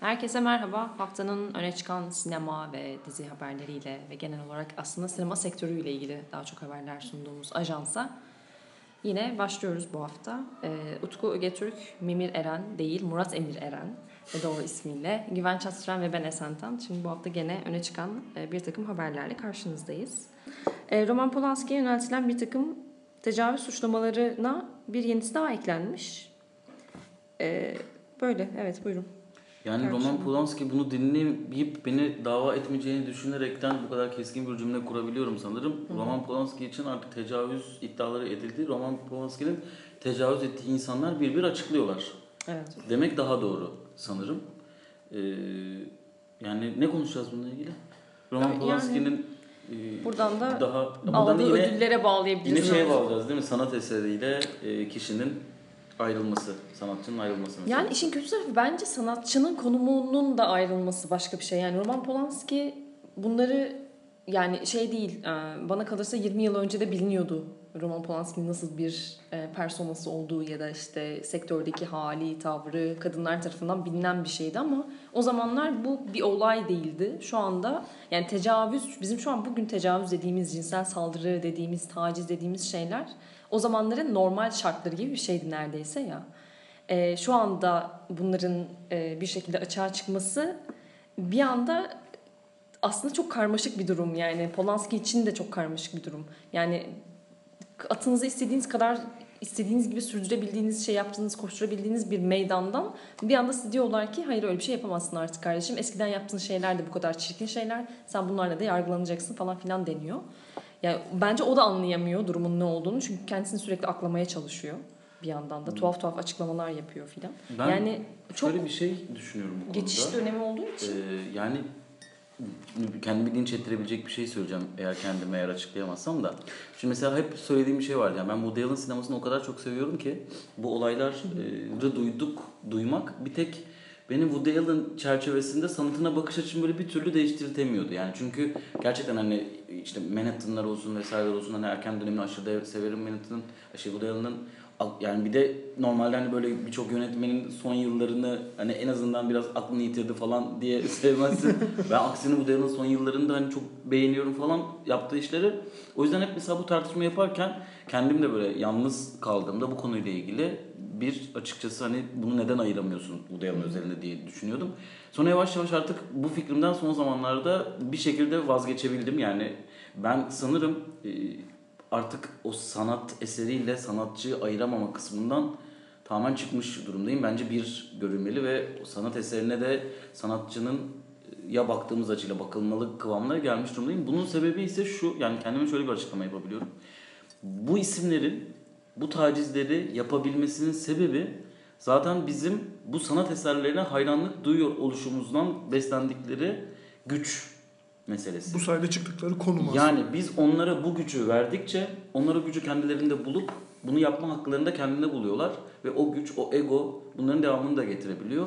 Herkese merhaba. Haftanın öne çıkan sinema ve dizi haberleriyle ve genel olarak aslında sinema sektörüyle ilgili daha çok haberler sunduğumuz ajansa yine başlıyoruz bu hafta. Ee, Utku Ögetürk, Mimir Eren değil Murat Emir Eren ve doğru ismiyle Güven Çatıştıran ve ben Esentan. Şimdi bu hafta gene öne çıkan e, bir takım haberlerle karşınızdayız. E, Roman Polanski'ye yöneltilen bir takım tecavüz suçlamalarına bir yenisi daha eklenmiş. E, böyle evet buyurun. Yani Tartışma. Roman Polanski bunu dinleyip beni dava etmeyeceğini düşünerekten bu kadar keskin bir cümle kurabiliyorum sanırım. Roman Polanski için artık tecavüz iddiaları edildi. Roman Polanski'nin tecavüz ettiği insanlar bir bir açıklıyorlar. Evet. Demek daha doğru sanırım. Ee, yani ne konuşacağız bununla ilgili? Roman Yani- Polanski'nin e, Buradan da daha buradan Aldığı yine, ödüllere bağlayabiliriz. yine şeye bağlayacağız değil mi? Sanat eseriyle e, kişinin ayrılması, sanatçının ayrılması mesela. Yani işin kötü tarafı bence sanatçının konumunun da ayrılması başka bir şey. Yani Roman Polanski bunları yani şey değil e, bana kalırsa 20 yıl önce de biliniyordu Roman Polanski'nin nasıl bir e, personası olduğu ya da işte sektördeki hali, tavrı kadınlar tarafından bilinen bir şeydi ama o zamanlar bu bir olay değildi. Şu anda yani tecavüz bizim şu an bugün tecavüz dediğimiz cinsel saldırı dediğimiz taciz dediğimiz şeyler o zamanların normal şartları gibi bir şeydi neredeyse ya. Ee, şu anda bunların e, bir şekilde açığa çıkması bir anda aslında çok karmaşık bir durum yani Polanski için de çok karmaşık bir durum. Yani atınızı istediğiniz kadar istediğiniz gibi sürdürebildiğiniz şey yaptığınız koşturabildiğiniz bir meydandan bir anda size diyorlar ki hayır öyle bir şey yapamazsın artık kardeşim. Eskiden yaptığın şeyler de bu kadar çirkin şeyler. Sen bunlarla da yargılanacaksın falan filan deniyor. Yani bence o da anlayamıyor durumun ne olduğunu çünkü kendisini sürekli aklamaya çalışıyor bir yandan da tuhaf tuhaf açıklamalar yapıyor filan. Ben Yani çok şöyle bir şey düşünüyorum bu konuda. geçiş dönemi olduğu için Ee, yani kendimi linç ettirebilecek bir şey söyleyeceğim eğer kendimi eğer açıklayamazsam da. Şimdi mesela hep söylediğim bir şey var. Yani ben Woody Allen sinemasını o kadar çok seviyorum ki bu olayları duyduk, duymak bir tek benim Woody Allen çerçevesinde sanatına bakış açımı böyle bir türlü değiştirtemiyordu. Yani çünkü gerçekten hani işte Manhattan'lar olsun vesaire olsun hani erken dönemini aşırı severim Manhattan'ın, şey Woody Allen'ın yani bir de normalde hani böyle birçok yönetmenin son yıllarını hani en azından biraz aklını yitirdi falan diye sevmezsin. ben aksine bu Allen'ın son yıllarını da hani çok beğeniyorum falan yaptığı işleri. O yüzden hep mesela bu tartışma yaparken kendim de böyle yalnız kaldığımda bu konuyla ilgili bir açıkçası hani bunu neden ayıramıyorsun bu Allen özelinde diye düşünüyordum. Sonra yavaş yavaş artık bu fikrimden son zamanlarda bir şekilde vazgeçebildim. Yani ben sanırım e, artık o sanat eseriyle sanatçıyı ayıramama kısmından tamamen çıkmış durumdayım. Bence bir görülmeli ve sanat eserine de sanatçının e, ya baktığımız açıyla bakılmalı kıvamına gelmiş durumdayım. Bunun sebebi ise şu, yani kendime şöyle bir açıklama yapabiliyorum. Bu isimlerin bu tacizleri yapabilmesinin sebebi zaten bizim bu sanat eserlerine hayranlık duyuyor oluşumuzdan beslendikleri güç meselesi. Bu sayede çıktıkları konum aslında. Yani biz onlara bu gücü verdikçe onlar o gücü kendilerinde bulup bunu yapma haklarını da kendinde buluyorlar. Ve o güç, o ego bunların devamını da getirebiliyor.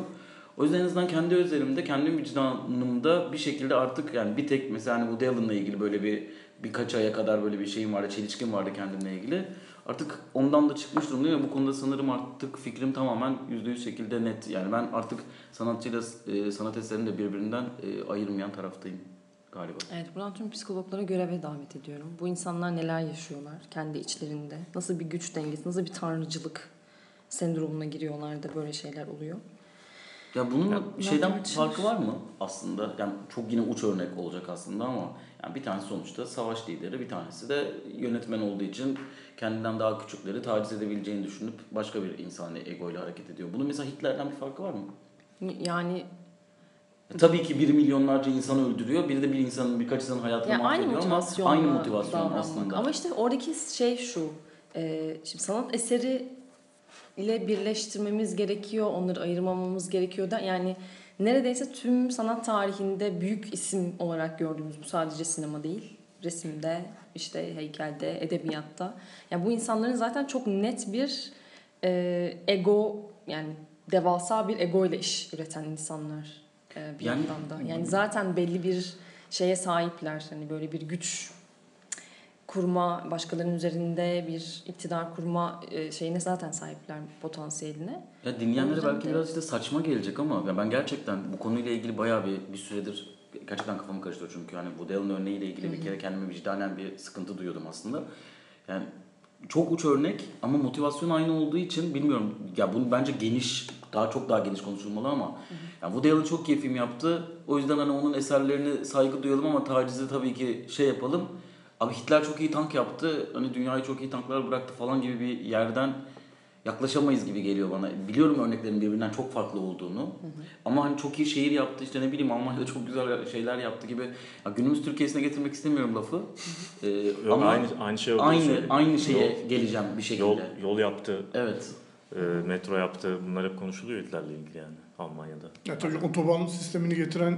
O yüzden en azından kendi özelimde, kendi vicdanımda bir şekilde artık yani bir tek mesela hani Woody Allen'la ilgili böyle bir birkaç aya kadar böyle bir şeyim vardı, çelişkim vardı kendimle ilgili. Artık ondan da çıkmış durumdayım ve bu konuda sanırım artık fikrim tamamen %100 şekilde net. Yani ben artık sanatçıyla e, sanat eserini de birbirinden e, ayırmayan taraftayım galiba. Evet buradan tüm psikologlara göreve davet ediyorum. Bu insanlar neler yaşıyorlar kendi içlerinde? Nasıl bir güç dengesi, nasıl bir tanrıcılık sendromuna giriyorlar da böyle şeyler oluyor. Ya bunun Ya, şeyden farkı var mı aslında? Yani çok yine uç örnek olacak aslında ama yani bir tanesi sonuçta savaş lideri, bir tanesi de yönetmen olduğu için kendinden daha küçükleri taciz edebileceğini düşünüp başka bir insani egoyla hareket ediyor. Bunun mesela Hitler'den bir farkı var mı? Yani Tabii ki biri milyonlarca insanı öldürüyor, biri de bir insanın birkaç insanın hayatını Yani aynı mahvediyor ama aynı motivasyon davranmak. aslında. Ama işte oradaki şey şu. e, şimdi sanat eseri ile birleştirmemiz gerekiyor. Onları ayırmamamız gerekiyor da yani neredeyse tüm sanat tarihinde büyük isim olarak gördüğümüz bu sadece sinema değil. Resimde, işte heykelde, edebiyatta. Yani bu insanların zaten çok net bir e, ego yani devasa bir ego ile iş üreten insanlar e, bir Yani- yandan da. Yani zaten belli bir şeye sahipler. Hani böyle bir güç kurma, başkalarının üzerinde bir iktidar kurma e, şeyine zaten sahipler potansiyeline. Ya dinleyenlere belki de- biraz işte saçma gelecek ama ben gerçekten bu konuyla ilgili bayağı bir, bir süredir gerçekten kafamı karıştırıyor çünkü hani Woody Allen örneğiyle ilgili bir kere kendime vicdanen bir sıkıntı duyuyordum aslında. Yani çok uç örnek ama motivasyon aynı olduğu için bilmiyorum ya bunu bence geniş daha çok daha geniş konuşulmalı ama yani Woody Allen çok iyi film yaptı. O yüzden hani onun eserlerine saygı duyalım ama tacizi tabii ki şey yapalım. Abi Hitler çok iyi tank yaptı. Hani dünyayı çok iyi tanklar bıraktı falan gibi bir yerden yaklaşamayız gibi geliyor bana. Biliyorum örneklerin birbirinden çok farklı olduğunu. Ama hani çok iyi şehir yaptı işte ne bileyim Almanya'da çok güzel şeyler yaptı gibi. Ya günümüz Türkiye'sine getirmek istemiyorum lafı. Ee, Yok, ama aynı aynı şey aynı söyleyeyim. aynı şeye Yol- geleceğim bir şekilde. Yol, yol yaptı, Evet. e, metro yaptı. Bunlar hep konuşuluyor Hitler'le ilgili yani Almanya'da. Ya tabii otoban sistemini getiren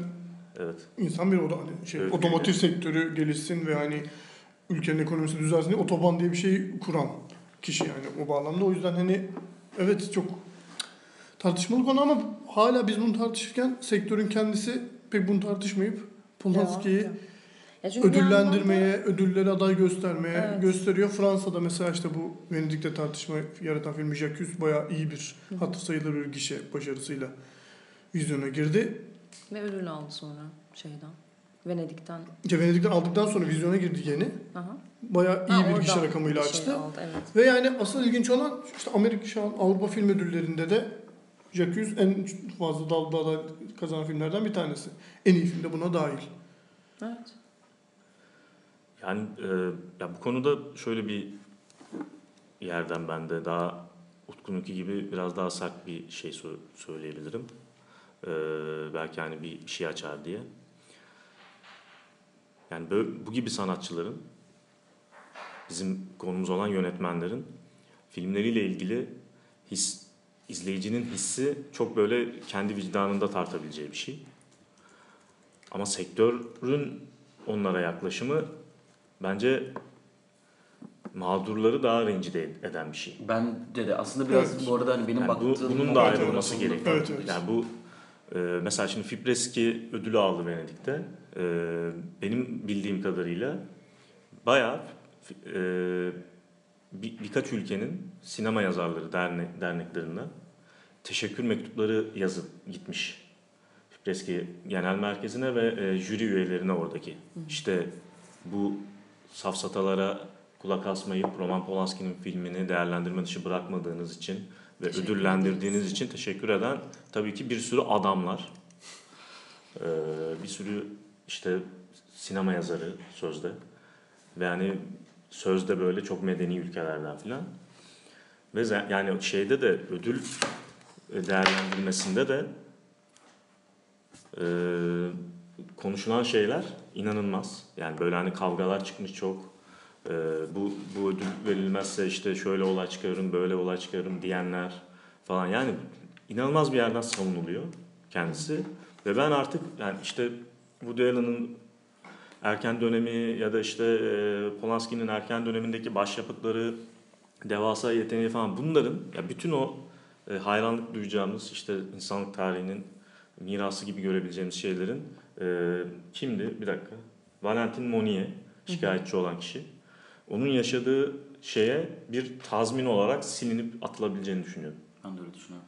Evet. insan bir o da hani şey Evet. otomotiv sektörü gelişsin ve hani ülkenin ekonomisi düzelsin diye otoban diye bir şey kuran kişi yani o bağlamda. O yüzden hani evet çok tartışmalı konu ama hala biz bunu tartışırken sektörün kendisi pek bunu tartışmayıp Polanski'yi ödüllendirmeye, ödülleri aday göstermeye Evet. gösteriyor. Fransa'da mesela işte bu Venedik'te tartışma yaratan film Jacques bayağı iyi bir hatır sayılır bir gişe başarısıyla vizyona girdi. Ve ödül aldı sonra şeyden. Venedik'ten. İşte Venedik'ten aldıktan sonra vizyona girdi yeni. Aha. Bayağı iyi Ha, bir gişe rakamıyla bir şey açtı. aldı, evet. Ve yani asıl ilginç olan işte Amerika şu an Avrupa Film Ödülleri'nde de Jacques en fazla dal dal kazanan filmlerden bir tanesi. En iyi film de buna dahil. Evet. Yani e, ya bu konuda şöyle bir yerden ben de daha Utku'nunki gibi biraz daha sert bir şey sö- söyleyebilirim. E, belki hani bir şey açar diye. Yani böyle, bu gibi sanatçıların bizim konumuz olan yönetmenlerin filmleriyle ilgili his izleyicinin hissi çok böyle kendi vicdanında tartabileceği bir şey. Ama sektörün onlara yaklaşımı bence mağdurları daha rencide eden bir şey. Bence de aslında biraz Evet. bu arada hani benim Yani bu, baktığım bunun da ayrılması gerekiyor. Evet, evet. Yani bu e, mesela şimdi Fipreski ödülü aldı Venedik'te. E, benim bildiğim kadarıyla bayağı e, bir, birkaç ülkenin sinema yazarları derne, derneklerinden teşekkür mektupları yazıp gitmiş. Fipreski Genel Merkezi'ne ve e, jüri üyelerine oradaki. İşte bu safsatalara kulak asmayıp Roman Polanski'nin filmini değerlendirme dışı bırakmadığınız için ve Teşekkür ödüllendirdiğiniz ederiz. için teşekkür eden tabii ki bir sürü adamlar. Ee, bir sürü işte sinema yazarı sözde. Ve yani sözde böyle çok medeni ülkelerden filan. Ve yani şeyde de ödül değerlendirmesinde de e, konuşulan şeyler inanılmaz. Yani böyle hani kavgalar çıkmış çok. E, bu bu ödül verilmezse işte şöyle olay çıkarırım, böyle olay çıkarırım diyenler falan. Yani inanılmaz bir yerden savunuluyor kendisi. Ve ben artık yani işte Woody Allen'ın erken dönemi ya da işte e, Polanski'nin erken dönemindeki başyapıtları, devasa yeteneği falan bunların ya bütün o e, hayranlık duyacağımız işte insanlık tarihinin mirası gibi görebileceğimiz şeylerin e, kimdi? Bir dakika. Valentin Monnier şikayetçi olan kişi. Onun yaşadığı şeye bir tazmin olarak silinip atılabileceğini düşünüyorum. Ben de öyle düşünüyorum.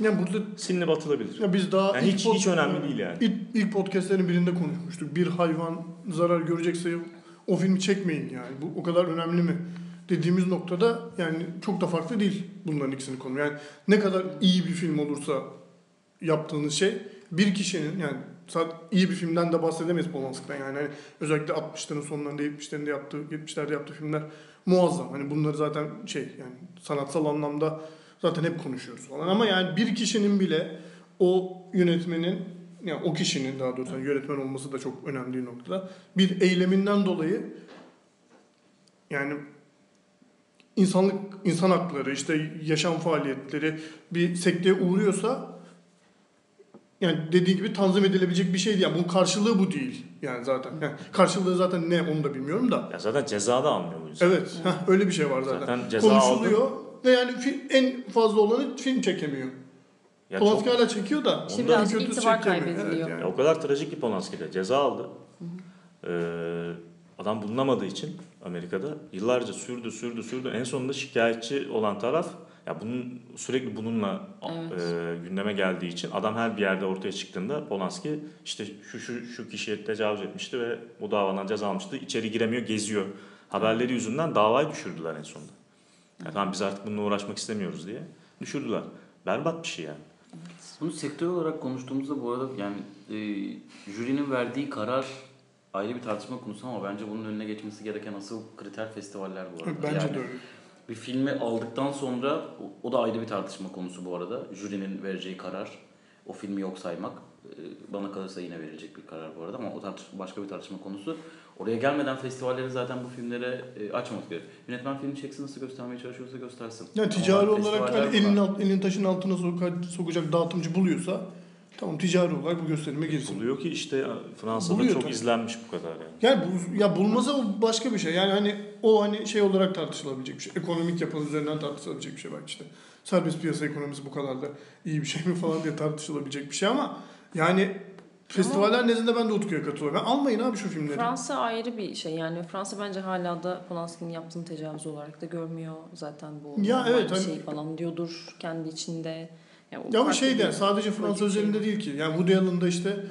Yani burada Silinip atılabilir. ya biz daha Yani hiç pod- hiç önemli değil yani. İlk, ilk podcastlerin birinde konuşmuştuk. Bir hayvan zarar görecekse o filmi çekmeyin yani. Bu o kadar önemli mi? Dediğimiz noktada yani çok da farklı değil bunların ikisinin konu. Yani ne kadar iyi bir film olursa yaptığınız şey bir kişinin yani sadece iyi bir filmden de bahsedemeyiz Polanski'den yani. Hani özellikle 60'ların sonlarında 70'lerinde yaptığı 70'lerde yaptığı filmler muazzam. Hani bunları zaten şey yani sanatsal anlamda zaten hep konuşuyoruz falan ama yani bir kişinin bile o yönetmenin yani o kişinin daha doğrusu yani yönetmen olması da çok önemli bir noktada bir eyleminden dolayı yani insanlık insan hakları işte yaşam faaliyetleri bir sekteye uğruyorsa yani dediği gibi tanzim edilebilecek bir şey değil. Yani bunun karşılığı bu değil. Yani zaten. Yani karşılığı zaten ne onu da bilmiyorum da. Ya zaten ceza da almıyor bu yüzden. Evet. heh, öyle bir şey var zaten. Zaten ceza Konuşuluyor ve yani en fazla olanı film çekemiyor. Ya Polanski çok- hala çekiyor da. En birazcık itibar çekemiyor. kaybediliyor. Evet, yani. Ya o kadar trajik ki Polanski'de. Ceza aldı. Ee, adam bulunamadığı için Amerika'da yıllarca sürdü sürdü sürdü. En sonunda şikayetçi olan taraf ya bunun sürekli bununla Evet. e, gündeme geldiği için adam her bir yerde ortaya çıktığında Polanski işte şu şu şu kişiye tecavüz etmişti ve bu davadan ceza almıştı. İçeri giremiyor, geziyor. Haberleri yüzünden davayı düşürdüler en sonunda. Ya tamam biz artık bununla uğraşmak istemiyoruz diye düşürdüler. Berbat bir şey yani. Bunu sektör olarak konuştuğumuzda bu arada yani e, jürinin verdiği karar ayrı bir tartışma konusu ama bence bunun önüne geçmesi gereken asıl kriter festivaller bu arada. Bence Yani de öyle. Bir filmi aldıktan sonra o- da ayrı bir tartışma konusu bu arada. Jürinin vereceği karar, o filmi yok saymak e, bana kalırsa yine verilecek bir karar bu arada ama o tartış başka bir tartışma konusu. Oraya gelmeden festivalleri zaten bu filmlere e, açmamak gerekiyor. Yönetmen film çeksin nasıl göstermeye çalışıyorsa göstersin. Yani Ama ticari olarak festivaller hani elin, var. alt, elin taşın altına soka- sokacak dağıtımcı buluyorsa tamam ticari olarak bu gösterime girsin. Buluyor ki işte Fransa'da Buluyor çok tabii. izlenmiş bu kadar yani. Yani bu, ya bulmasa o başka bir şey. Yani hani o hani şey olarak tartışılabilecek bir şey. Ekonomik yapı üzerinden tartışılabilecek bir şey belki işte. Serbest piyasa ekonomisi bu kadar da iyi bir şey mi falan diye tartışılabilecek bir şey ama yani festivaller nezdinde ben de Utku'ya katılıyorum. Yani almayın abi şu filmleri. Fransa ayrı bir şey yani Fransa bence hala da Polanski'nin yaptığını tecavüz olarak da görmüyor zaten bu Ya evet, bir hani- şey falan diyordur kendi içinde. Yani Ya bu farklı şey de yani sadece Fransa şey. özelinde değil ki. Yani Woody Allen da işte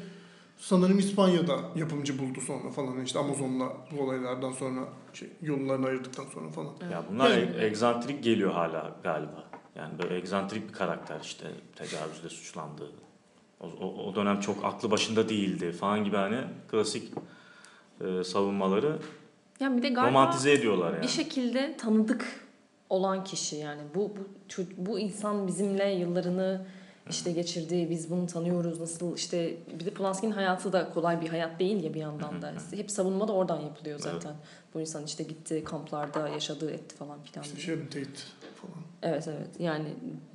sanırım İspanya'da yapımcı buldu sonra falan işte Amazon'la bu olaylardan sonra şey, yollarını ayırdıktan sonra falan. Ya bunlar Evet. e- egzantrik geliyor hala galiba. Yani böyle egzantrik bir karakter işte tecavüzle suçlandı. O, o, o dönem çok aklı başında değildi falan gibi hani klasik e, savunmaları Yani bir de galiba romantize ediyorlar yani. bir şekilde tanıdık olan kişi yani. Bu bu bu insan bizimle yıllarını işte geçirdi biz bunu tanıyoruz nasıl işte bir de Polanski'nin hayatı da kolay bir hayat değil ya bir yandan da. Hep savunma da oradan yapılıyor zaten. Bu insan işte gitti kamplarda yaşadığı etti falan filan İşte. Sharon Tate falan. evet evet. Yani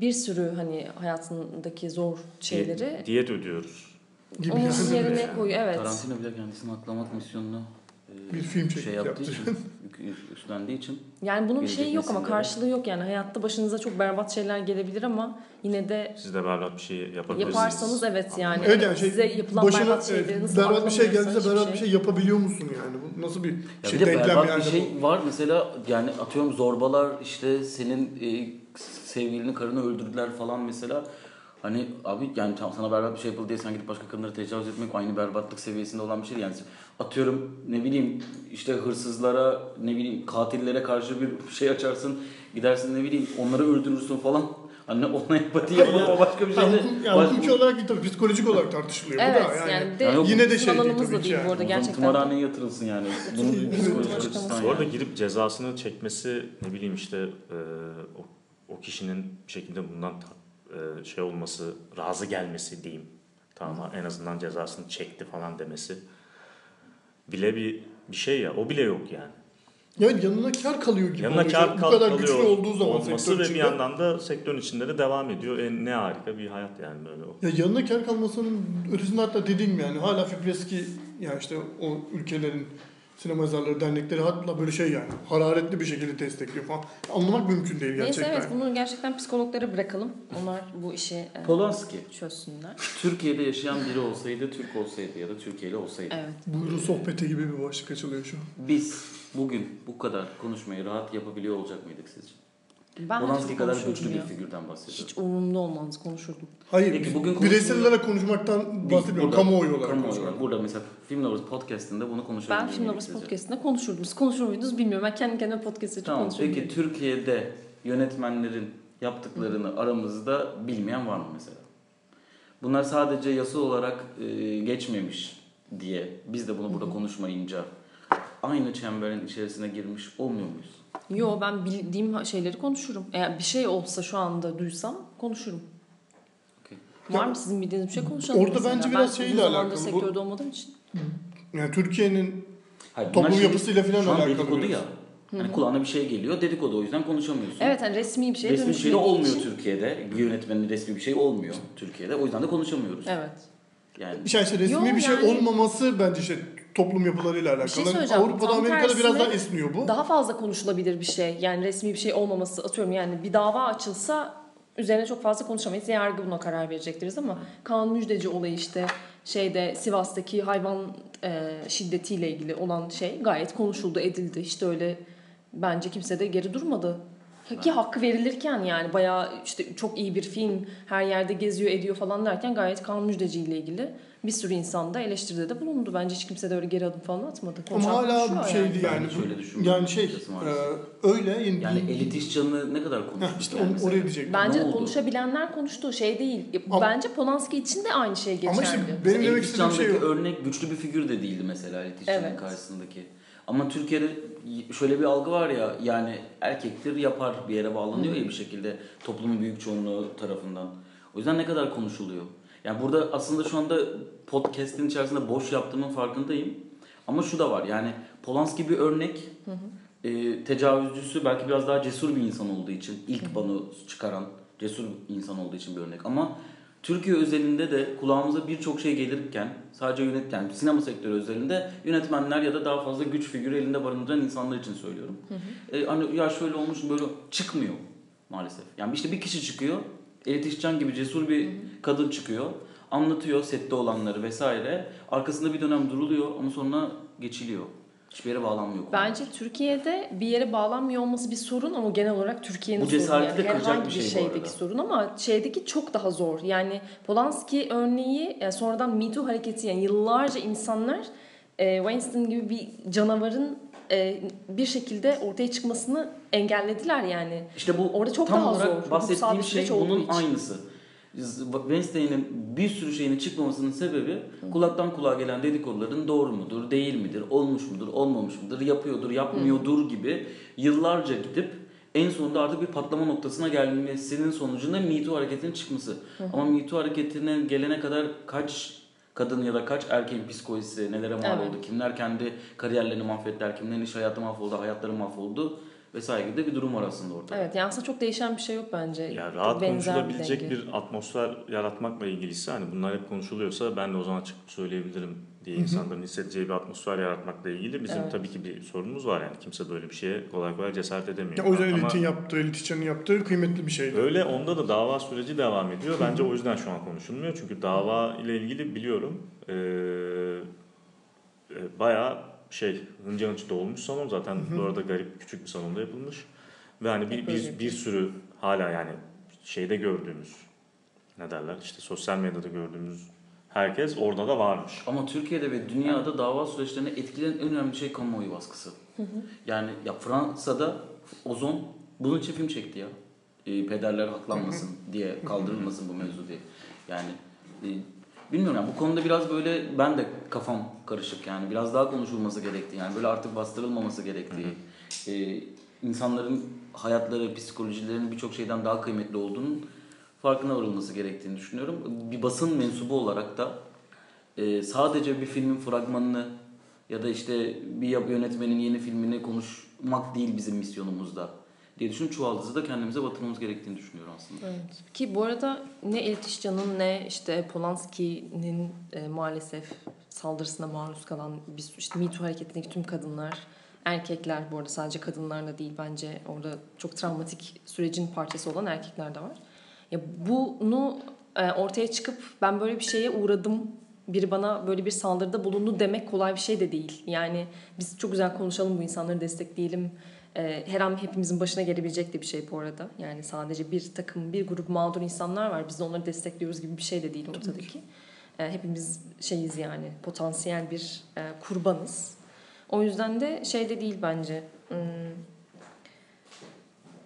bir sürü hani hayatındaki zor şeyleri Diye- diyet ödüyoruz. Gibi onun yerine koyuyor evet. Tarantino bile kendisini aklamak misyonunu Bir film şey yaptığı yaptı. için, üstlendiği için yani bunun Gelecek şeyi yok ama karşılığı yok yani hayatta başınıza çok berbat şeyler gelebilir ama yine de Siz de berbat bir şey yapabilirsiniz. Yaparsanız evet yani. Evet yani şey, Size yapılan başına berbat evet, şeyleri nasıl berbat bir şey hiçbir berbat bir şey yapabiliyor musun yani? Bu nasıl bir Ya şey bir de denklem berbat yani bir şey var mesela yani atıyorum zorbalar işte senin e, sevgilini karını öldürdüler falan mesela. Hani abi yani sana berbat bir şey yapıldı diye sen gidip başka kadınlara tecavüz etmek aynı berbatlık seviyesinde olan bir şey yani atıyorum ne bileyim işte hırsızlara ne bileyim katillere karşı bir şey açarsın gidersin ne bileyim onları öldürürsün falan hani ona empati yapmak o başka bir şey hukuk, yani baş- hukuki olarak değil tabii psikolojik olarak tartışılıyor. Evet bu da yani. yani, de Yani yine de şey değil tabii da ki değil yani. bu arada gerçekten. tımarhaneye yatırılsın yani. Bunun psikolojik açısından Bu arada girip cezasını çekmesi ne bileyim işte e, o, o kişinin bir şekilde bundan e, şey olması, razı gelmesi diyeyim. Tamam en azından cezasını çekti falan demesi bile bir bir şey ya. O bile yok yani. Yani yanına kar kalıyor gibi Yanına kar bu kal- kadar kalıyor güçlü olduğu zaman olması ve içinde. bir yandan da sektörün içinde de devam ediyor. E, ne harika bir hayat yani böyle o. Ya yanına kar kalmasının ötesinde hatta dediğim yani hala Fipreski yani işte o ülkelerin sinema yazarları dernekleri hatta böyle şey yani hararetli bir şekilde destekliyor falan. Anlamak mümkün değil Neyse gerçekten. evet bunu gerçekten psikologlara bırakalım. Onlar bu işi e, Polanski. çözsünler. Türkiye'de yaşayan biri olsaydı, Türk olsaydı ya da Türkiye'li olsaydı. Evet. Buyurun sohbeti gibi bir başlık açılıyor şu an. Biz bugün bu kadar konuşmayı rahat yapabiliyor olacak mıydık sizce? Ben Polanski kadar güçlü bir figürden bahsediyorum. Hiç umurumda olmaz konuşurdum. Hayır, Peki bugün bireysel konuştuğumuz- olarak konuşmaktan bahsetmiyorum. Kamuoyu olarak Kamuoyu olarak. Burada mesela Film Lovers Podcast'inde bunu konuşabilir Ben Film Lovers sizce? Podcast'inde konuşurdum. Siz konuşur muydunuz bilmiyorum. Ben kendi kendime podcast için Tamam. konuşurdum. Peki Türkiye'de yönetmenlerin yaptıklarını aramızda bilmeyen var mı mesela? Bunlar sadece yasal olarak e, geçmemiş diye biz de bunu burada konuşmayınca aynı çemberin içerisine girmiş olmuyor muyuz? Yo ben bildiğim şeyleri konuşurum. Eğer bir şey olsa şu anda duysam konuşurum. Okey. Var Ya, mı sizin bildiğiniz bir şey konuşalım orada mesela. bence biraz ben şeyle alakalı. Bu- sektörde olmadığım için. Yani Türkiye'nin Hayır, Toplum şey- yapısıyla falan şu an alakalı dedikodu biraz. ya. Hani kulağına bir şey geliyor dedikodu o yüzden konuşamıyorsun. Evet hani resmi bir şey resmi bir şey de olmuyor için- Türkiye'de. Bir yönetmenin resmi bir şey olmuyor Türkiye'de. O yüzden de konuşamıyoruz. Evet. Yani şey işte resmi Yo, bir şey yani- olmaması bence işte toplum yapılarıyla alakalı. şey söyleyeceğim, Avrupa'da tam Amerika'da biraz daha esniyor bu. Daha fazla konuşulabilir bir şey. Yani resmi bir şey olmaması atıyorum yani bir dava açılsa üzerine çok fazla konuşamayız. Yargı buna karar verecektir ama Kaan Müjdeci olayı işte şeyde Sivas'taki hayvan e, şiddetiyle ilgili olan şey gayet konuşuldu, edildi. İşte öyle bence kimse de geri durmadı. Ki hakkı verilirken yani bayağı işte çok iyi bir film, her yerde geziyor ediyor falan derken gayet Kaan Müjdeci ile ilgili bir sürü insan da eleştiride de bulundu. Bence hiç kimse de öyle geri adım falan atmadı. Ama Konuşan hala konuşuyor bu şeydi yani. bu- şöyle düşünmüyorum. yani şey e, öyle yani, Yani elit iş canını ne kadar konuştuk Heh, işte yani mesela. oraya diyecektim. Bence de konuşabilenler konuştu. Şey değil. Ama- Bence Polanski için de aynı şey geçerli. Ama işte benim demek istediğim şey o. örnek güçlü bir figür de değildi mesela Elit İşcan'ın Evet. karşısındaki. Ama Türkiye'de şöyle bir algı var ya yani erkektir yapar bir yere bağlanıyor ya bir şekilde toplumun büyük çoğunluğu tarafından. O yüzden ne kadar konuşuluyor. Yani burada aslında şu anda podcast'in içerisinde boş yaptığımın farkındayım. Ama şu da var yani Polanski bir örnek. E, tecavüzcüsü belki biraz daha cesur bir insan olduğu için ilk banu çıkaran cesur bir insan olduğu için bir örnek. Ama Türkiye özelinde de kulağımıza birçok şey gelirken sadece yönet yani sinema sektörü özelinde yönetmenler ya da daha fazla güç figürü elinde barındıran insanlar için söylüyorum. E, hani ya şöyle olmuş böyle çıkmıyor maalesef. Yani işte bir kişi çıkıyor. Elit İşcan gibi cesur bir kadın çıkıyor. Anlatıyor sette olanları vesaire. Arkasında bir dönem duruluyor ama sonra geçiliyor. Hiçbir yere bağlanmıyor. konu. Bence Türkiye'de bir yere bağlanmıyor olması bir sorun ama genel olarak Türkiye'nin Bu sorunu. cesareti Yani de kıracak herhangi bir şey bu şeydeki arada. sorun ama şeydeki çok daha zor. Yani Polanski örneği yani sonradan Me Too hareketi yani yıllarca insanlar e, Weinstein gibi bir canavarın e, bir şekilde ortaya çıkmasını engellediler yani. İşte bu Orada çok tam daha olarak zor. Bahsettiğim şey bunun aynısı. Wednesday'in bir sürü şeyinin çıkmamasının sebebi kulaktan kulağa gelen dedikoduların doğru mudur, değil midir, olmuş mudur, olmamış mıdır, yapıyordur, yapmıyordur gibi yıllarca gidip en sonunda artık bir patlama noktasına gelmesinin sonucunda Me Too hareketinin çıkması. Ama Me Too hareketine gelene kadar kaç kadın ya da kaç erkeğin psikolojisi nelere mal Evet. oldu, kimler kendi kariyerlerini mahvettiler, kimlerin iş hayatı mahvoldu, hayatları mahvoldu vesaire gibi de bir durum var aslında ortada. Evet yani aslında çok değişen bir şey yok bence. Ya Çok rahat benzer konuşulabilecek denge. bir atmosfer yaratmakla ilgiliyse hani bunlar hep konuşuluyorsa ben de o zaman çıkıp söyleyebilirim diye insanların hissedeceği bir atmosfer yaratmakla ilgili bizim Evet. tabii ki bir sorunumuz var yani kimse böyle bir şeye kolay kolay cesaret edemiyor. Ya o yüzden elitin yaptığı, elit yaptığı kıymetli bir şeydi. öyle onda da dava süreci devam ediyor. Bence o yüzden şu an konuşulmuyor. Çünkü dava ile ilgili biliyorum ee, e, bayağı şey hınca hınç dolmuş salon zaten bu arada garip küçük bir salonda yapılmış. Ve hani bir, bir, bir sürü hala yani şeyde gördüğümüz ne derler işte sosyal medyada gördüğümüz herkes orada da varmış. Ama Türkiye'de ve dünyada dava süreçlerini etkileyen en önemli şey kamuoyu baskısı. Yani ya Fransa'da Ozon bunun için film çekti ya. E, pederler haklanmasın diye, kaldırılmasın bu mevzu diye. Yani e, bilmiyorum yani bu konuda biraz böyle ben de kafam karışık yani biraz daha konuşulması gerektiği yani böyle artık bastırılmaması gerektiği. E, insanların hayatları, psikolojilerinin birçok şeyden daha kıymetli olduğunun farkına varılması gerektiğini düşünüyorum. Bir basın mensubu olarak da e, sadece bir filmin fragmanını ya da işte bir yönetmenin yeni filmini konuşmak değil bizim misyonumuzda diye düşün çuvaldızı da kendimize batırmamız gerektiğini düşünüyorum aslında. Evet. Ki bu arada ne Elit İşcan'ın ne işte Polanski'nin e, maalesef saldırısına maruz kalan biz işte Me hareketindeki tüm kadınlar, erkekler bu arada sadece kadınlar da değil bence orada çok travmatik sürecin parçası olan erkekler de var. Ya bunu e, ortaya çıkıp ben böyle bir şeye uğradım biri bana böyle bir saldırıda bulundu demek kolay bir şey de değil. Yani biz çok güzel konuşalım bu insanları destekleyelim. Ee, her an hepimizin başına gelebilecek de bir şey bu arada. Yani sadece bir takım, bir grup mağdur insanlar var. Biz de onları destekliyoruz gibi bir şey de değil ortadaki. Ee, hepimiz şeyiz yani potansiyel bir e, kurbanız. O yüzden de şey de değil bence. Hmm,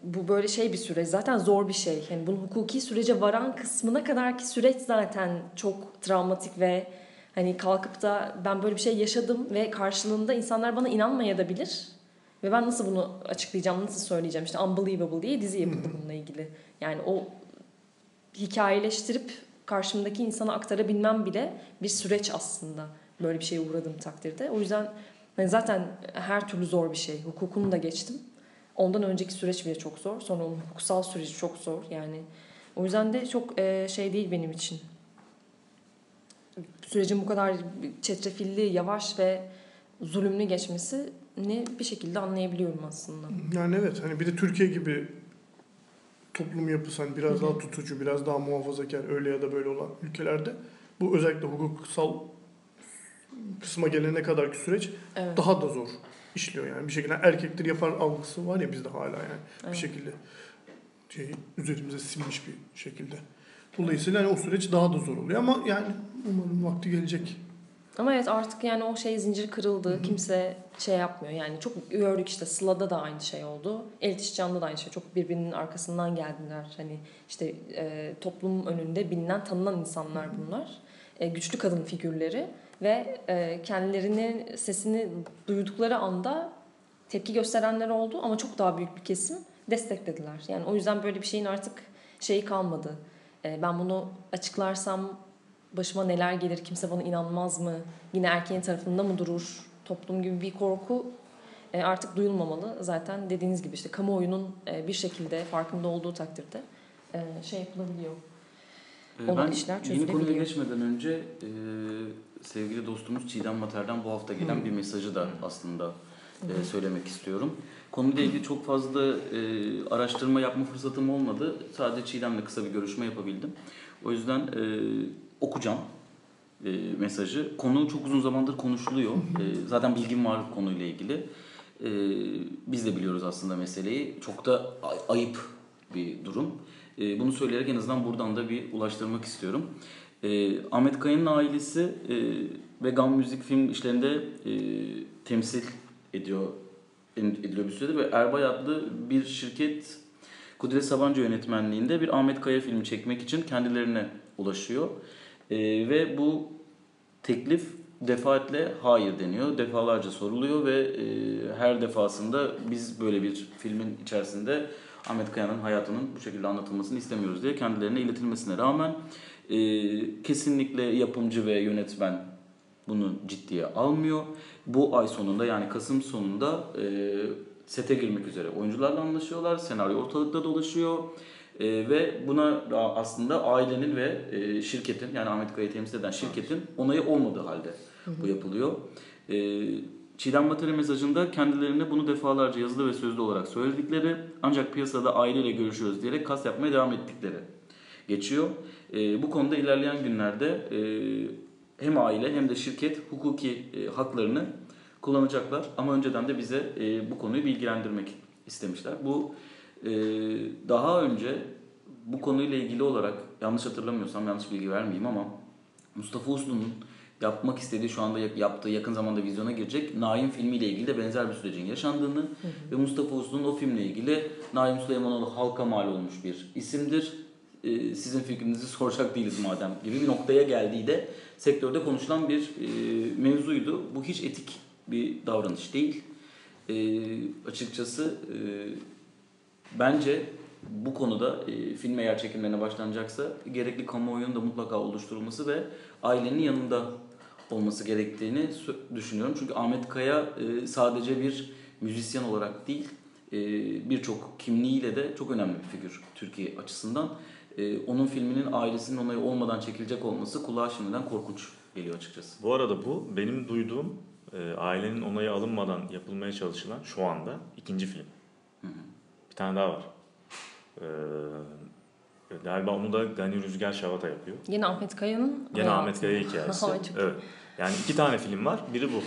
bu böyle şey bir süreç. Zaten zor bir şey. Yani bunun hukuki sürece varan kısmına kadarki süreç zaten çok travmatik ve hani kalkıp da ben böyle bir şey yaşadım ve karşılığında insanlar bana inanmayabilir. Ve ben nasıl bunu açıklayacağım, nasıl söyleyeceğim? İşte Unbelievable diye dizi yapıldı bununla ilgili. Yani o hikayeleştirip karşımdaki insana aktarabilmem bile bir süreç aslında. Böyle bir şeye uğradığım takdirde. O yüzden hani zaten her türlü zor bir şey. Hukukunu da geçtim. Ondan önceki süreç bile çok zor. Sonra onun hukuksal süreci çok zor. Yani o yüzden de çok e, şey değil benim için. Sürecin bu kadar çetrefilli, yavaş ve zulümlü geçmesini bir şekilde anlayabiliyorum aslında. Yani evet hani bir de Türkiye gibi toplum yapısı hani biraz daha tutucu, biraz daha muhafazakar öyle ya da böyle olan ülkelerde bu özellikle hukuksal kısma gelene kadarki süreç Evet. daha da zor işliyor yani. Bir şekilde erkekler yapar algısı var ya bizde hala yani. Bir Evet. şekilde şey üzerimize sinmiş bir şekilde. Dolayısıyla hani o süreç daha da zor oluyor ama yani umarım vakti gelecek. Ama evet artık yani o şey zincir kırıldı. Kimse şey yapmıyor. Yani çok gördük işte Sıla'da da aynı şey oldu. Elit İşcan'da da aynı şey. Çok birbirinin arkasından geldiler. Hani işte e, toplum önünde bilinen, tanınan insanlar bunlar. E, güçlü kadın figürleri ve e, kendilerinin sesini duydukları anda tepki gösterenler oldu ama çok daha büyük bir kesim desteklediler. Yani o yüzden böyle bir şeyin artık şeyi kalmadı. E, ben bunu açıklarsam başıma neler gelir, kimse bana inanmaz mı, yine erkeğin tarafında mı durur, toplum gibi bir korku e, artık duyulmamalı. Zaten dediğiniz gibi işte kamuoyunun e, bir şekilde farkında olduğu takdirde e, şey yapılabiliyor. Olan ben işler yeni konuya geçmeden önce e, sevgili dostumuz Çiğdem Mater'den bu hafta gelen bir mesajı da aslında e, söylemek istiyorum. Konuyla ilgili çok fazla e, araştırma yapma fırsatım olmadı. Sadece Çiğdem'le kısa bir görüşme yapabildim. O yüzden e, okuyacağım e, mesajı. Konu çok uzun zamandır konuşuluyor. E, zaten bilgim var konuyla ilgili. E, biz de biliyoruz aslında meseleyi. Çok da ay- ayıp bir durum. E, bunu söyleyerek en azından buradan da bir ulaştırmak istiyorum. E, Ahmet Kaya'nın ailesi e, vegan müzik film işlerinde e, temsil ediyor ediliyor bir süredir ve Erbay adlı bir şirket Kudret Sabancı yönetmenliğinde bir Ahmet Kaya filmi çekmek için kendilerine ulaşıyor. E, ve bu teklif defaatle hayır deniyor. Defalarca soruluyor ve e, her defasında biz böyle bir filmin içerisinde Ahmet Kaya'nın hayatının bu şekilde anlatılmasını istemiyoruz diye kendilerine iletilmesine rağmen e, kesinlikle yapımcı ve yönetmen bunu ciddiye almıyor. Bu ay sonunda yani Kasım sonunda e, sete girmek üzere oyuncularla anlaşıyorlar. Senaryo ortalıkta dolaşıyor. E, ve buna da aslında ailenin ve e, şirketin yani Ahmet Kaya'yı temsil eden şirketin onayı olmadığı halde bu yapılıyor. E, Çiğdem Mater'in mesajında kendilerine bunu defalarca yazılı ve sözlü olarak söyledikleri ancak piyasada aileyle görüşüyoruz diyerek kas yapmaya devam ettikleri geçiyor. E, bu konuda ilerleyen günlerde e, hem aile hem de şirket hukuki e, haklarını kullanacaklar. Ama önceden de bize e, bu konuyu bilgilendirmek istemişler. Bu e, daha önce bu konuyla ilgili olarak yanlış hatırlamıyorsam yanlış bilgi vermeyeyim ama Mustafa Uslu'nun yapmak istediği şu anda yap- yaptığı yakın zamanda vizyona girecek Naim filmiyle ilgili de benzer bir sürecin yaşandığını ve Mustafa Uslu'nun o filmle ilgili Naim Süleymanoğlu halka mal olmuş bir isimdir. E, sizin fikrinizi soracak değiliz madem gibi bir noktaya geldiği de sektörde konuşulan bir e, mevzuydu. Bu hiç etik bir davranış değil. E, açıkçası e, bence bu konuda e, film eğer çekimlerine başlanacaksa gerekli kamuoyunun da mutlaka oluşturulması ve ailenin yanında olması gerektiğini düşünüyorum. Çünkü Ahmet Kaya e, sadece bir müzisyen olarak değil, e, birçok kimliğiyle de çok önemli bir figür Türkiye açısından. E, onun filminin ailesinin onayı olmadan çekilecek olması kulağa şimdiden korkunç geliyor açıkçası. Bu arada bu benim duyduğum e, ailenin onayı alınmadan yapılmaya çalışılan şu anda ikinci film. Tane daha var. E, galiba onu da Gani Rüzgar Şavata yapıyor. Yine Ahmet Kaya'nın Gene hayatı. Ahmet Kaya hikayesi. Evet. Yani iki tane film var. Biri bu.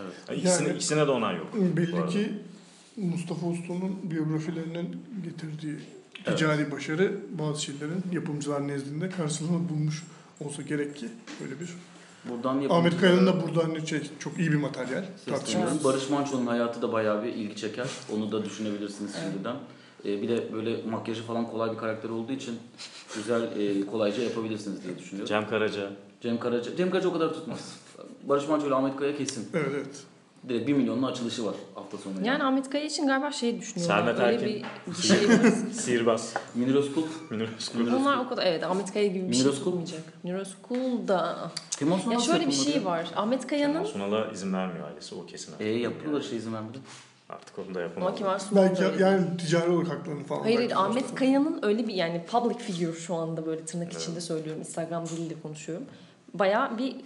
Evet. Yani ikisine, Yani- ikisine de onay yok. Belli ki Mustafa Uslu'nun biyografilerinin getirdiği Evet. ticari başarı bazı şeylerin yapımcılar nezdinde karşılığını bulmuş olsa gerek ki böyle bir. Buradan Ahmet yapımcılara Kaya'nın da burada hani şey çok iyi bir materyal tartışmıyoruz. Barış Manço'nun hayatı da bayağı bir ilgi çeker. Onu da düşünebilirsiniz Evet. şimdiden. E, bir de böyle makyajı falan kolay bir karakter olduğu için güzel, e, kolayca yapabilirsiniz diye düşünüyorum. Cem Karaca. Cem Karaca, Cem Karaca o kadar tutmaz. Barış Manço ile Ahmet Kaya kesin. Evet evet. Direkt 1 milyonun açılışı var hafta sonu. Yani Ahmet Kaya için galiba şey düşünüyorlar. Sermet Erkin. bir, bir şey. Sihirbaz. Münir Özkul, Münir Özkul. o kadar evet Ahmet Kaya gibi bir şey Münir Özkul. tutmayacak. Münir Özkul da. Kemal Sunal Ya şöyle bir şey ya? var. Ahmet Kaya'nın Sunal'a izin vermiyor ailesi. O kesin. E yapıyorlar işte izin vermedi. Artık onu da ama yapamadı. Kemal Belki öyle. yani ticari olarak haklarını falan. Hayır hayır Ahmet. Kaya'nın öyle bir yani public figure şu anda böyle tırnak Evet. içinde söylüyorum. Instagram diliyle konuşuyorum. Bayağı bir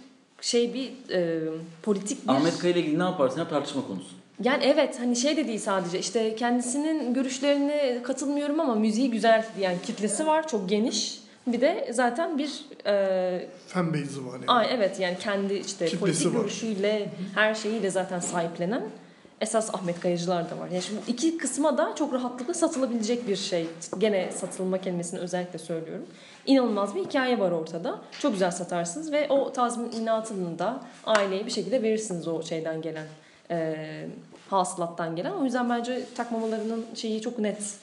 şey bir e, politik bir... Ahmet Kaya ile ilgili ne yaparsan yap tartışma konusu. Yani evet hani şey de değil sadece işte kendisinin görüşlerine katılmıyorum ama müziği güzel diyen kitlesi var çok geniş. Bir de zaten bir e, Fanbase'i var yani. Ay evet yani kendi işte Kitlesi politik var. görüşüyle her şeyiyle zaten sahiplenen esas Ahmet Kayıcılar da var. Yani şimdi iki kısma da çok rahatlıkla satılabilecek bir şey. Gene satılma kelimesini özellikle söylüyorum. İnanılmaz bir hikaye var ortada. Çok güzel satarsınız ve o tazminatını da aileye bir şekilde verirsiniz o şeyden gelen e, hasılattan gelen. O yüzden bence takmamalarının şeyi çok net.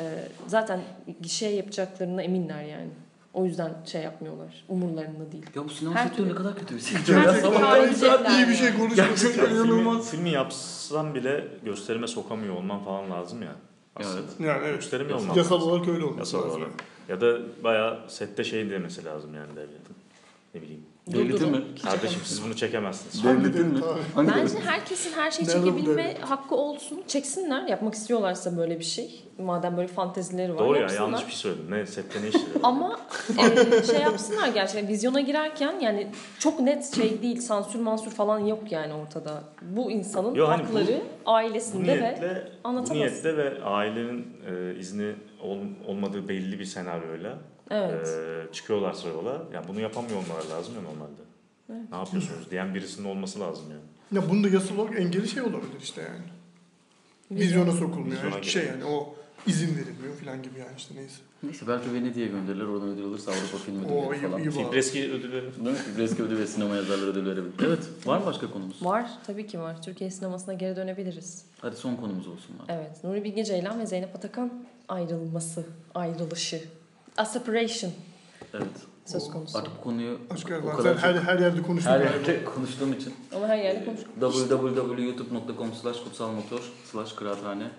E, zaten gişe yapacaklarına eminler yani. O yüzden şey yapmıyorlar. Umurlarında değil. Ya bu sinema Her sektörü türlü. ne kadar kötü bir sektör. ya. Gerçekten. Sabah- Harika. Yarım saat iyi bir şey yani. konuşmadık. Gerçekten Filmi, inanılmaz. filmi yapsan bile gösterime sokamıyor olman falan lazım ya. Aslında. Evet. Yani evet. Gösterime olman Yasal lazım. olarak öyle olması Yasal olarak. Ya da bayağı sette şey demesi lazım yani devletin. Ne bileyim. Devletin mi? Kardeşim siz bunu çekemezsiniz. Devletin mi? Hangi Bence herkesin her şeyi bu çekebilme devlet? hakkı olsun. Çeksinler. Yapmak istiyorlarsa böyle bir şey. Madem böyle fantezileri var. Doğru ya yapsınlar. yanlış bir şey söyledim. Ne sette ne işleri? Ama e, şey yapsınlar gerçekten vizyona girerken yani çok net şey değil sansür mansür falan yok yani ortada. Bu insanın Yo, hani bu- hakları bu ailesinde ve niyetle, bu anlatamaz. niyetle ve ailenin e, izni ol- olmadığı belli bir senaryoyla evet. e, çıkıyorlarsa yola. Yani bunu yapamıyor olmaları lazım ya normalde. Evet. Ne yapıyorsunuz diyen birisinin olması lazım yani. Ya bunda yasal olarak engeli şey olabilir işte yani. Vizyona sokulmuyor. Vizyona şey yani o izin verilmiyor falan gibi yani işte neyse. Neyse belki Venedik'e gönderirler. Oradan ödül alırsa Avrupa Film O Ödülleri iyi, falan. iyi bağlı. Fipreski ödülleri. Değil mi? Fibreski ödülü ve sinema yazarları ödülü verebilir. Evet. Var mı başka konumuz? Var tabii ki var. Türkiye sinemasına geri dönebiliriz. Hadi son konumuz olsun. Var. Evet. Nuri Bilge Ceylan ve Zeynep Atakan ayrılması, ayrılışı. A separation Evet. söz konusu. Artık bu konuyu Açık o kadar her, her yerde konuştuk. her yani. yerde konuştuğum için Ama her yerde konuştuk. www.youtube.com slash kutsalmotor slash kıraathane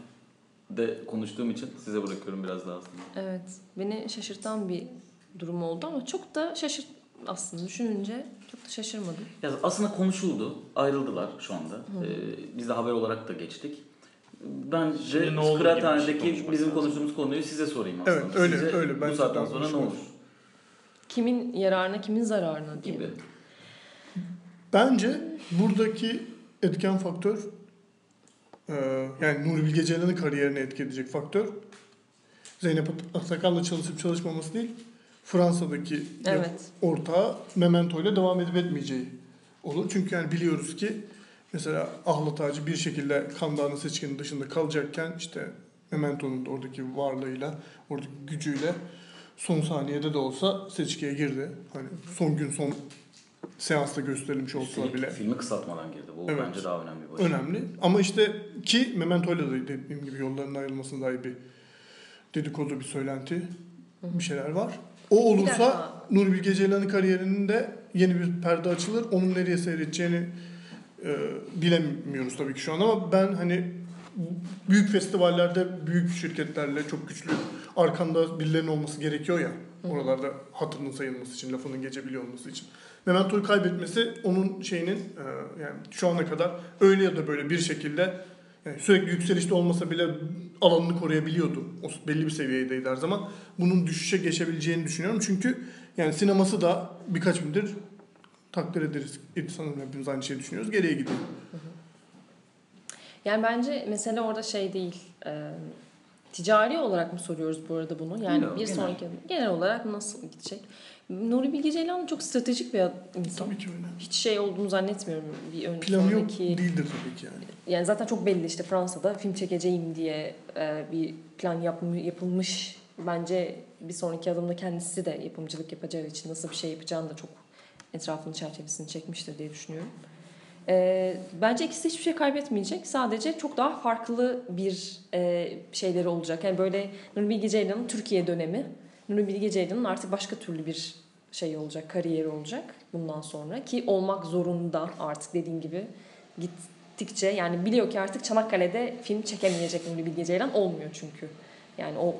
de konuştuğum için size bırakıyorum biraz daha aslında. Evet. Beni şaşırtan bir durum oldu ama çok da şaşırt aslında düşününce çok da şaşırmadım. Ya aslında konuşuldu. Ayrıldılar şu anda. Ee, biz de haber olarak da geçtik. Bence ne olur şey kıraathanedeki konuşmak bizim konuştuğumuz konuyu size sorayım aslında. Evet, öyle, Size öyle. Bu Bence saatten sonra ne olur Kimin yararına kimin zararına diye. gibi. Bence buradaki etken faktör e, yani Nuri Bilge Ceylan'ın kariyerine etki edecek faktör Zeynep At- Atakan'la çalışıp çalışmaması değil Fransa'daki Evet. ortağı Memento ile devam edip etmeyeceği olur. Çünkü yani biliyoruz ki mesela Ahlat Ağacı bir şekilde Kandağ'ın seçkinin dışında kalacakken işte Memento'nun da oradaki varlığıyla, oradaki gücüyle son saniyede de olsa seçkiye girdi. Hani son gün son seansta gösterilmiş olsa Üstelik bile filmi kısaltmadan girdi. Bu Evet. bence daha önemli bir başarı. önemli. Ama işte ki Memento'yla da dediğim gibi yolların ayrılmasına dair bir dedikodu, bir söylenti, bir şeyler var. O olursa. Nuri Bilge Ceylan'ın kariyerinin de yeni bir perde açılır. Onun nereye seyredeceğini e, bilemiyoruz tabii ki şu an ama ben hani büyük festivallerde büyük şirketlerle çok güçlü arkanda birilerinin olması gerekiyor ya. Oralarda hatırının sayılması için, lafının geçebiliyor olması için. Memento'yu kaybetmesi onun şeyinin e, yani şu ana kadar öyle ya da böyle bir şekilde yani sürekli yükselişte olmasa bile alanını koruyabiliyordu. O belli bir seviyedeydi her zaman. Bunun düşüşe geçebileceğini düşünüyorum. Çünkü yani sineması da birkaç gündür takdir ederiz. Sanırım hepimiz aynı şeyi düşünüyoruz. Geriye gidiyor. Yani bence mesele orada şey değil. e, ticari olarak mı soruyoruz bu arada bunu? Yani Yok, bir genel. sonraki genel olarak nasıl gidecek? Nuri Bilge Ceylan çok stratejik bir insan. Tabii ki öyle. Hiç şey olduğunu zannetmiyorum bir ön Planı yok değildir tabii ki yani. Yani zaten çok belli işte Fransa'da film çekeceğim diye e, bir plan yapılmış. Bence bir sonraki adımda kendisi de yapımcılık yapacağı için nasıl bir şey yapacağını da çok etrafının çerçevesini çekmiştir diye düşünüyorum. E, bence ikisi hiçbir şey kaybetmeyecek. Sadece çok daha farklı bir e, şeyleri olacak. Yani böyle Nuri Bilge Ceylan'ın Türkiye dönemi. Nuri Bilge Ceylan'ın artık başka türlü bir şey olacak, kariyeri olacak bundan sonra. Ki olmak zorunda artık dediğin gibi gittikçe yani biliyor ki artık Çanakkale'de film çekemeyecek Nuri Bilge Ceylan olmuyor çünkü. Yani o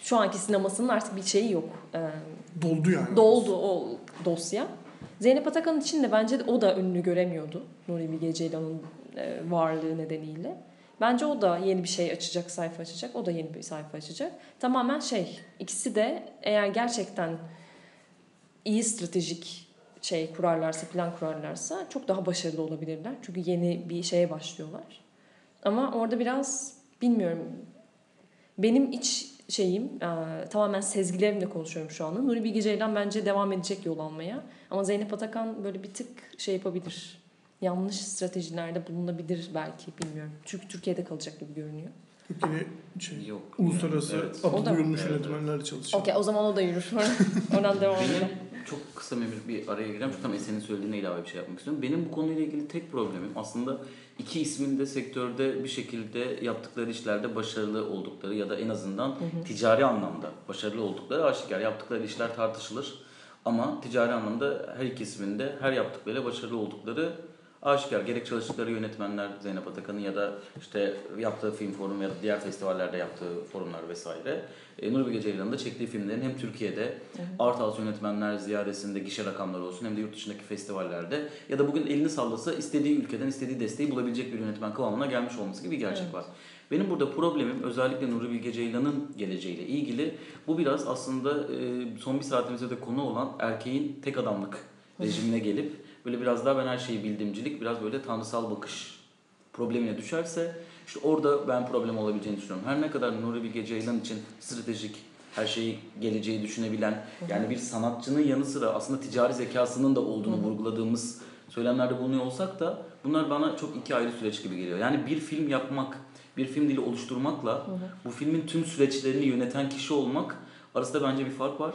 şu anki sinemasının artık bir şeyi yok. Ee, Doldu yani. doldu o dosya. Zeynep Atakan için de bence o da önünü göremiyordu Nuri Bilge Ceylan'ın e, varlığı nedeniyle. Bence o da yeni bir şey açacak, sayfa açacak. O da yeni bir sayfa açacak. Tamamen şey, ikisi de eğer gerçekten iyi stratejik şey kurarlarsa, plan kurarlarsa çok daha başarılı olabilirler. Çünkü yeni bir şeye başlıyorlar. Ama orada biraz bilmiyorum. Benim iç şeyim e, tamamen sezgilerimle konuşuyorum şu anda. Nuri Bilge Ceylan bence devam edecek yol almaya. Ama Zeynep Atakan böyle bir tık şey yapabilir. Yanlış stratejilerde bulunabilir belki bilmiyorum. Çünkü Türkiye'de kalacak gibi görünüyor. Yine şey, Yok. uluslararası Evet. O adı duyulmuş Evet, yönetmenlerle çalışıyor. Okey o zaman o da yürür. Oradan devam edelim. Çok kısa bir, bir araya gireceğim. Çünkü tam Esen'in söylediğine ilave bir şey yapmak istiyorum. Benim bu konuyla ilgili tek problemim aslında iki ismin de sektörde bir şekilde yaptıkları işlerde başarılı oldukları ya da en azından ticari anlamda başarılı oldukları aşikar. Yaptıkları işler tartışılır. Ama ticari anlamda her iki ismin de her yaptıklarıyla başarılı oldukları aşikar. Gerek çalıştıkları yönetmenler Zeynep Atakan'ın ya da işte yaptığı film forum ya da diğer festivallerde yaptığı forumlar vesaire. E, Nuri Bilge Ceylan'ın da çektiği filmlerin hem Türkiye'de art house yönetmenler ziyadesinde gişe rakamları olsun hem de yurt dışındaki festivallerde ya da bugün elini sallasa istediği ülkeden istediği desteği bulabilecek bir yönetmen kıvamına gelmiş olması gibi bir gerçek Evet. var. Benim burada problemim özellikle Nuri Bilge Ceylan'ın geleceğiyle ilgili. Bu biraz aslında e, son bir saatimizde de konu olan erkeğin tek adamlık rejimine gelip böyle biraz daha ben her şeyi bildiğimcilik, biraz böyle tanrısal bakış problemine düşerse işte orada ben problem olabileceğini düşünüyorum. Her ne kadar Nuri Bilge Ceylan için stratejik, her şeyi geleceği düşünebilen yani bir sanatçının yanı sıra aslında ticari zekasının da olduğunu vurguladığımız söylemlerde bulunuyor olsak da bunlar bana çok iki ayrı süreç gibi geliyor. Yani bir film yapmak, bir film dili oluşturmakla bu filmin tüm süreçlerini yöneten kişi olmak arasında bence bir fark var.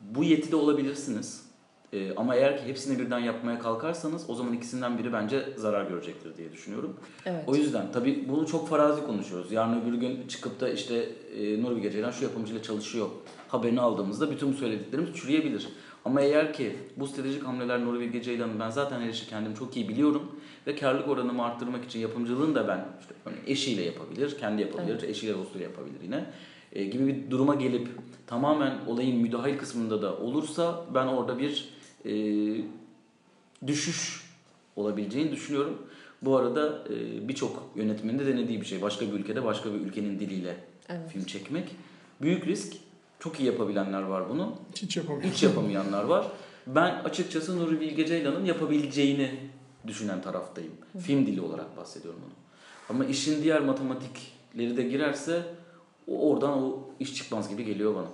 Bu yetide olabilirsiniz. Ee, ama eğer ki hepsini birden yapmaya kalkarsanız o zaman ikisinden biri bence zarar görecektir diye düşünüyorum. Evet. O yüzden tabii bunu çok farazi konuşuyoruz. Yarın öbür gün çıkıp da işte e, Nuri Bilge Ceylan şu yapımcıyla çalışıyor haberini aldığımızda bütün bu söylediklerimiz çürüyebilir. Ama eğer ki bu stratejik hamleler Nuri Bilge Ceylan'ın ben zaten her işi kendim çok iyi biliyorum ve karlılık oranımı arttırmak için yapımcılığını da ben işte eşiyle yapabilir, kendi yapabilir, eşiyle dostuyla yapabilir yine e, gibi bir duruma gelip tamamen olayın müdahil kısmında da olursa ben orada bir e, düşüş olabileceğini düşünüyorum. Bu arada e, birçok yönetmenin de denediği bir şey. Başka bir ülkede başka bir ülkenin diliyle Evet. film çekmek. Büyük risk. Çok iyi yapabilenler var bunu. Hiç yapamıyor. Hiç yapamayanlar var. Ben açıkçası Nuri Bilge Ceylan'ın yapabileceğini düşünen taraftayım. Film dili olarak bahsediyorum onu. Ama işin diğer matematikleri de girerse o- oradan o iş çıkmaz gibi geliyor bana.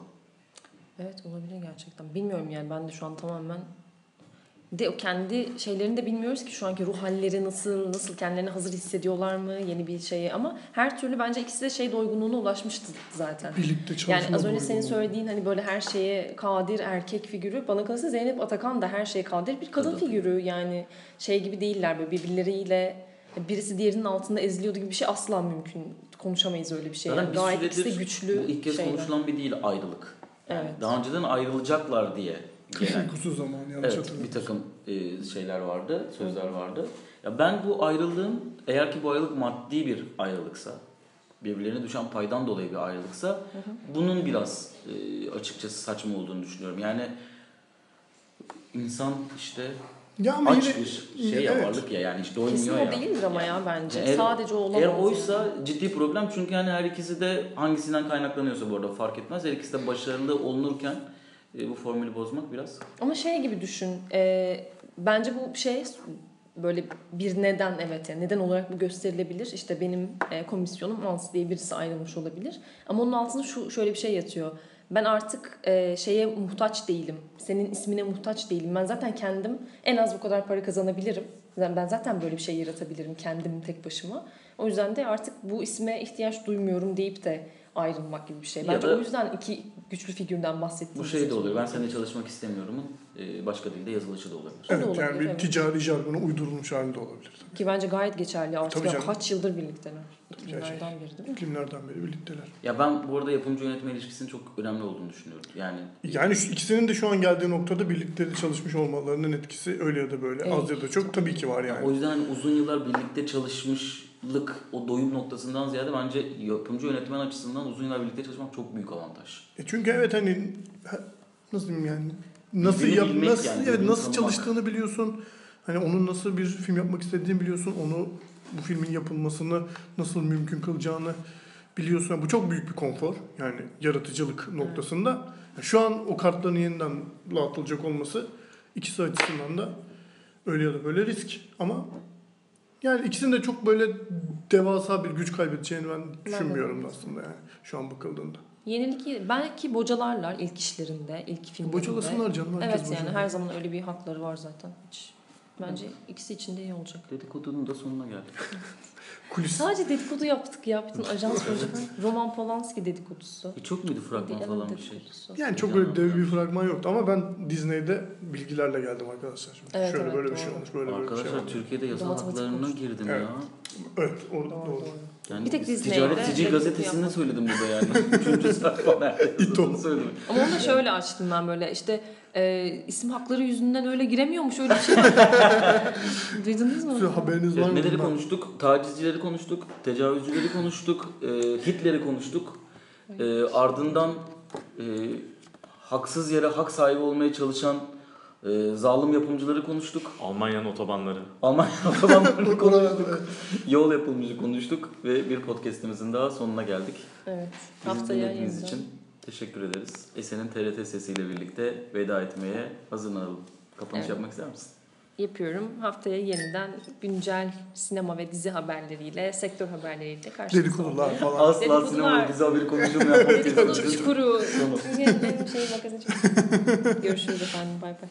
Evet olabilir gerçekten. Bilmiyorum yani ben de şu an tamamen de o kendi şeylerini de bilmiyoruz ki şu anki ruh halleri nasıl, nasıl kendilerini hazır hissediyorlar mı yeni bir şeye ama her türlü bence ikisi de şey doygunluğuna ulaşmıştı zaten. Birlikte çalışma Yani az önce senin söylediğin hani böyle her şeye kadir erkek figürü bana kalırsa Zeynep Atakan da her şeye kadir bir kadın Kadın. figürü yani şey gibi değiller böyle birbirleriyle birisi diğerinin altında eziliyordu gibi bir şey asla mümkün konuşamayız öyle bir şey. Yani bir gayet ikisi de güçlü bu ilk kez şeyler. konuşulan bir değil ayrılık. Yani Evet. Daha önceden ayrılacaklar diye gelen Uykusuz zaman yanlış Evet, bir takım e, şeyler vardı, sözler vardı. Ya ben bu ayrılığın eğer ki bu ayrılık maddi bir ayrılıksa, birbirlerine düşen paydan dolayı bir ayrılıksa bunun biraz e, açıkçası saçma olduğunu düşünüyorum. Yani insan işte Ya ama aç yine, bir şey ya evet. varlık ya yani işte Kesin doymuyor o ya. değildir ama ya bence. Eğer- Sadece olamaz. Eğer yani. oysa ciddi problem çünkü yani her ikisi de hangisinden kaynaklanıyorsa bu arada fark etmez. Her ikisi de başarılı olunurken bu formülü bozmak biraz Ama şey gibi düşün. e, bence bu şey böyle bir neden evet yani neden olarak bu gösterilebilir. İşte benim e, komisyonum Mans diye birisi ayrılmış olabilir. Ama onun altında şu şöyle bir şey yatıyor. Ben artık e, şeye muhtaç değilim. Senin ismine muhtaç değilim. Ben zaten kendim en az bu kadar para kazanabilirim. Yani Ben zaten böyle bir şey yaratabilirim kendim tek başıma. O yüzden de artık bu isme ihtiyaç duymuyorum deyip de ayrılmak gibi bir şey. Bence o yüzden iki güçlü figürden Bu bahsettiğimiz şey de oluyor. Ben seninle çalışmak istemiyorumun e, başka dilde yazılışı da olabilir. O da Evet olabilir, yani bir evet. ticari jargona uydurulmuş halinde olabilir. Ki bence gayet geçerli artık. Tabii Ya kaç yıldır birlikteler? Tabii. Yıllardan beri değil mi? Filmlerden beri birlikteler. Ya ben bu arada yapımcı yönetmen ilişkisinin çok önemli olduğunu düşünüyorum. Yani Yani şu ikisinin de şu an geldiği noktada birlikte de çalışmış olmalarının etkisi öyle ya da böyle Evet. az ya da çok tabii ki var yani. o yüzden hani uzun yıllar birlikte çalışmışlık o doyum noktasından ziyade bence yapımcı yönetmen açısından uzun yıllar birlikte çalışmak çok büyük avantaj. E çünkü evet hani ha- nasıl diyeyim yani nasıl yap, nasıl yani, evet, nasıl çalıştığını biliyorsun. Hani onun nasıl bir film yapmak istediğini biliyorsun. Onu bu filmin yapılmasını nasıl mümkün kılacağını biliyorsun. Yani bu çok büyük bir konfor. Yani yaratıcılık noktasında. Yani şu an o kartların yeniden dağıtılacak olması ikisi açısından da öyle ya da böyle risk. Ama yani ikisinin de çok böyle devasa bir güç kaybedeceğini ben düşünmüyorum da aslında yani şu an bakıldığında. Yenilik belki bocalarlar ilk işlerinde, ilk filmlerinde. Bocalasınlar canım. herkes Evet yani bocalar. her zaman öyle bir hakları var zaten. Hiç. Bence ikisi için de iyi olacak. Dedikodunun da sonuna geldik. Kulis. Sadece dedikodu yaptık ya. Bütün ajans falan. Roman Polanski dedikodusu. E çok muydu fragman falan bir şey? Yani çok öyle dev bir fragman yoktu ama ben Disney'de bilgilerle geldim arkadaşlar. Şimdi. Evet, Şöyle evet, böyle bir doğru. şey olmuş, böyle böyle bir şey Arkadaşlar olmuş. Türkiye'de Matematik haklarına girdim Evet. ya. Evet, orada Doğru, doğru. doğru. Yani Bir tek Disney'de Ticaret Sicil gazetesinde söyledim burada yani. Üçüncü sayfa nerede? İto. Onu söyledim. Ama onu da şöyle açtım ben böyle işte e, isim hakları yüzünden öyle giremiyormuş öyle bir şey var. Duydunuz mu? Size haberiniz var mı? Neleri konuştuk? Tacizcileri konuştuk, tecavüzcüleri konuştuk, e, Hitler'i konuştuk. E, ardından e, haksız yere hak sahibi olmaya çalışan e, zalim yapımcıları konuştuk. Almanya'nın otobanları. Almanya otobanlarını konuştuk. Yol yapılmışı konuştuk ve bir podcastimizin daha sonuna geldik. Evet. Bizi Haftaya için teşekkür ederiz. Esen'in TRT sesiyle birlikte veda etmeye hazırlanalım. Kapanış Evet. yapmak ister misin? yapıyorum. Haftaya yeniden güncel sinema ve dizi haberleriyle, sektör haberleriyle karşınızda Dedikodular falan. Asla Dedikodular. sinema dizi haberi konuşulmayan Dedikodu podcast. çukuru. Tamam. Benim şey magazin çukuru. Görüşürüz efendim. Bay bay.